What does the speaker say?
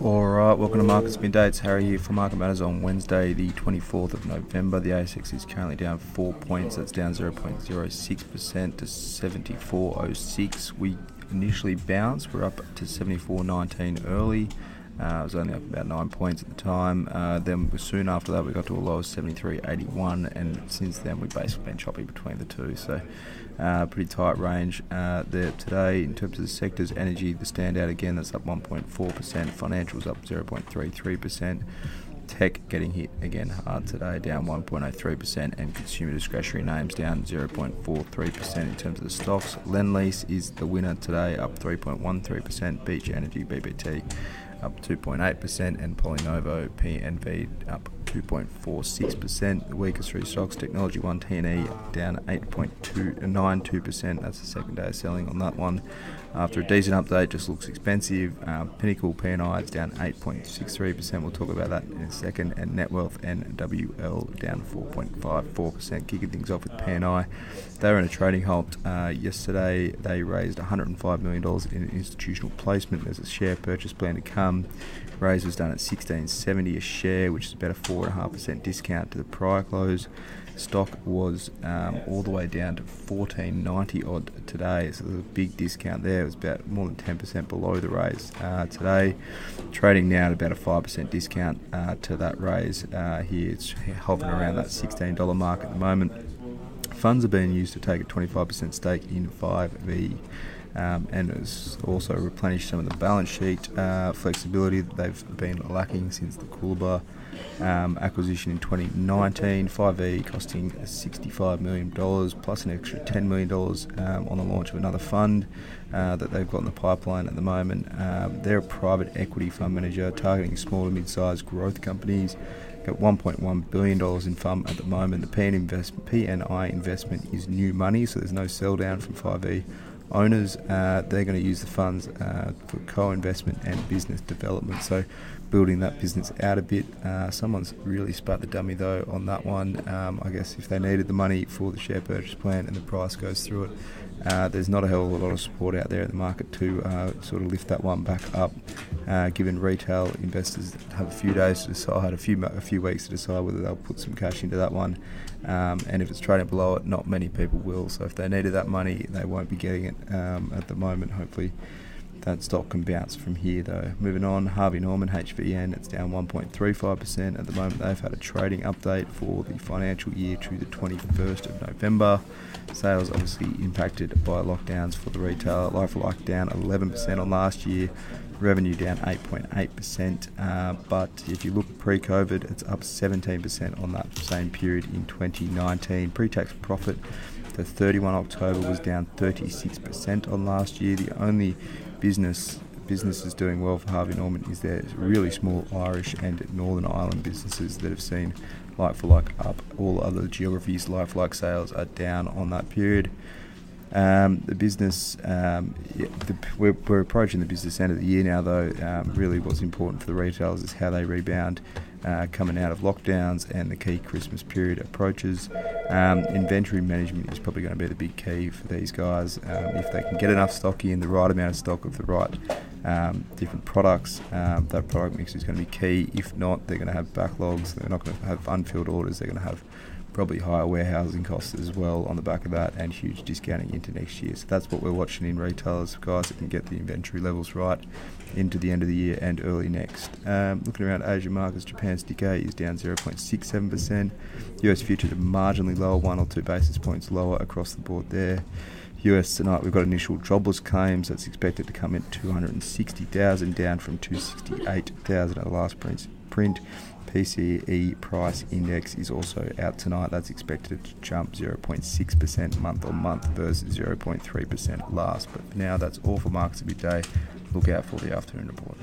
All right, welcome to Markets Midday. It's Harry here for Market Matters on Wednesday, the 24th of November. The ASX is currently down four points. That's down 0.06% to 74.06. We initially bounced. We're up to 74.19 early. Uh, it was only up about nine points at the time. Uh, then soon after that, we got to a low of 73.81, and since then we've basically been choppy between the two. So, uh, pretty tight range uh, there today in terms of the sectors. Energy, the standout again, that's up 1.4%. Financials up 0.33%. Tech getting hit again hard today, down 1.03%, and consumer discretionary names down 0.43% in terms of the stocks. Lendlease is the winner today, up 3.13%. Beach Energy, BPT up 2.8%, and Polynovo PNV up 2.46%. The weakest three stocks, Technology One TNE down 8.92%. That's the second day of selling on that one. After a decent update, just looks expensive. Uh, Pinnacle PNI is down 8.63%. We'll talk about that in a second. And Netwealth NWL down 4.54%. Kicking things off with PNI. They were in a trading halt uh, yesterday. They raised $105 million in institutional placement. There's a share purchase plan to come. Raise was done at 16.70 a share, which is about a 4.5% discount to the prior close. Stock was um, all the way down to 14.90 odd today, so there's a big discount there. It was about more than 10% below the raise uh, today. Trading now at about a 5% discount uh, to that raise uh, here. It's hovering around that $16 mark at the moment. Funds are being used to take a 25% stake in 5V um, and has also replenished some of the balance sheet uh, flexibility that they've been lacking since the Coolabah um, acquisition in 2019. 5V costing $65 million plus an extra $10 million um, on the launch of another fund uh, that they've got in the pipeline at the moment. Um, they're a private equity fund manager targeting small to mid-sized growth companies. Got 1.1 billion dollars in fund at the moment. The PNI investment is new money, so there's no sell down from 5V owners, uh, they're going to use the funds uh, for co-investment and business development. So, building that business out a bit. Uh, someone's really spat the dummy though on that one. Um, I guess if they needed the money for the share purchase plan and the price goes through it, uh, there's not a hell of a lot of support out there in the market to uh, sort of lift that one back up. Uh, given retail investors have a few days to decide, a few a few weeks to decide whether they'll put some cash into that one, um, and if it's trading below it, not many people will. So if they needed that money, they won't be getting it um, at the moment. Hopefully that stock can bounce from here though. Moving on, Harvey Norman HVN, it's down 1.35% at the moment. They've had a trading update for the financial year to the 21st of November. Sales obviously impacted by lockdowns for the retailer. Life for like down 11% on last year. Revenue down 8.8%, uh, but if you look pre-COVID, it's up 17% on that same period in 2019. Pre-tax profit to 31 October was down 36% on last year. The only business businesses doing well for Harvey Norman is their really small Irish and Northern Ireland businesses that have seen like for like up. All other geographies, like for like sales are down on that period. Um, the business, um, the, we're, we're, approaching the business end of the year now, though. Um, really, what's important for the retailers is how they rebound uh, coming out of lockdowns and the key Christmas period approaches. Um, inventory management is probably going to be the big key for these guys. Um, if they can get enough stock in, the right amount of stock of the right um, different products, that product mix is going to be key. If not, they're going to have backlogs. They're not going to have unfilled orders. They're going to have probably higher warehousing costs as well on the back of that and huge discounting into next year. So that's what we're watching in retailers, guys that can get the inventory levels right into the end of the year and early next. Um, looking around Asian markets, Japan's Nikkei is down 0.67%. US futures are marginally lower, one or two basis points lower across the board there. US tonight we've got initial jobless claims that's expected to come in 260,000 down from 268,000 at the last print. PCE price index is also out tonight. That's expected to jump 0.6% month on month versus 0.3% last. But for now, that's all for markets of the day. Look out for the afternoon report.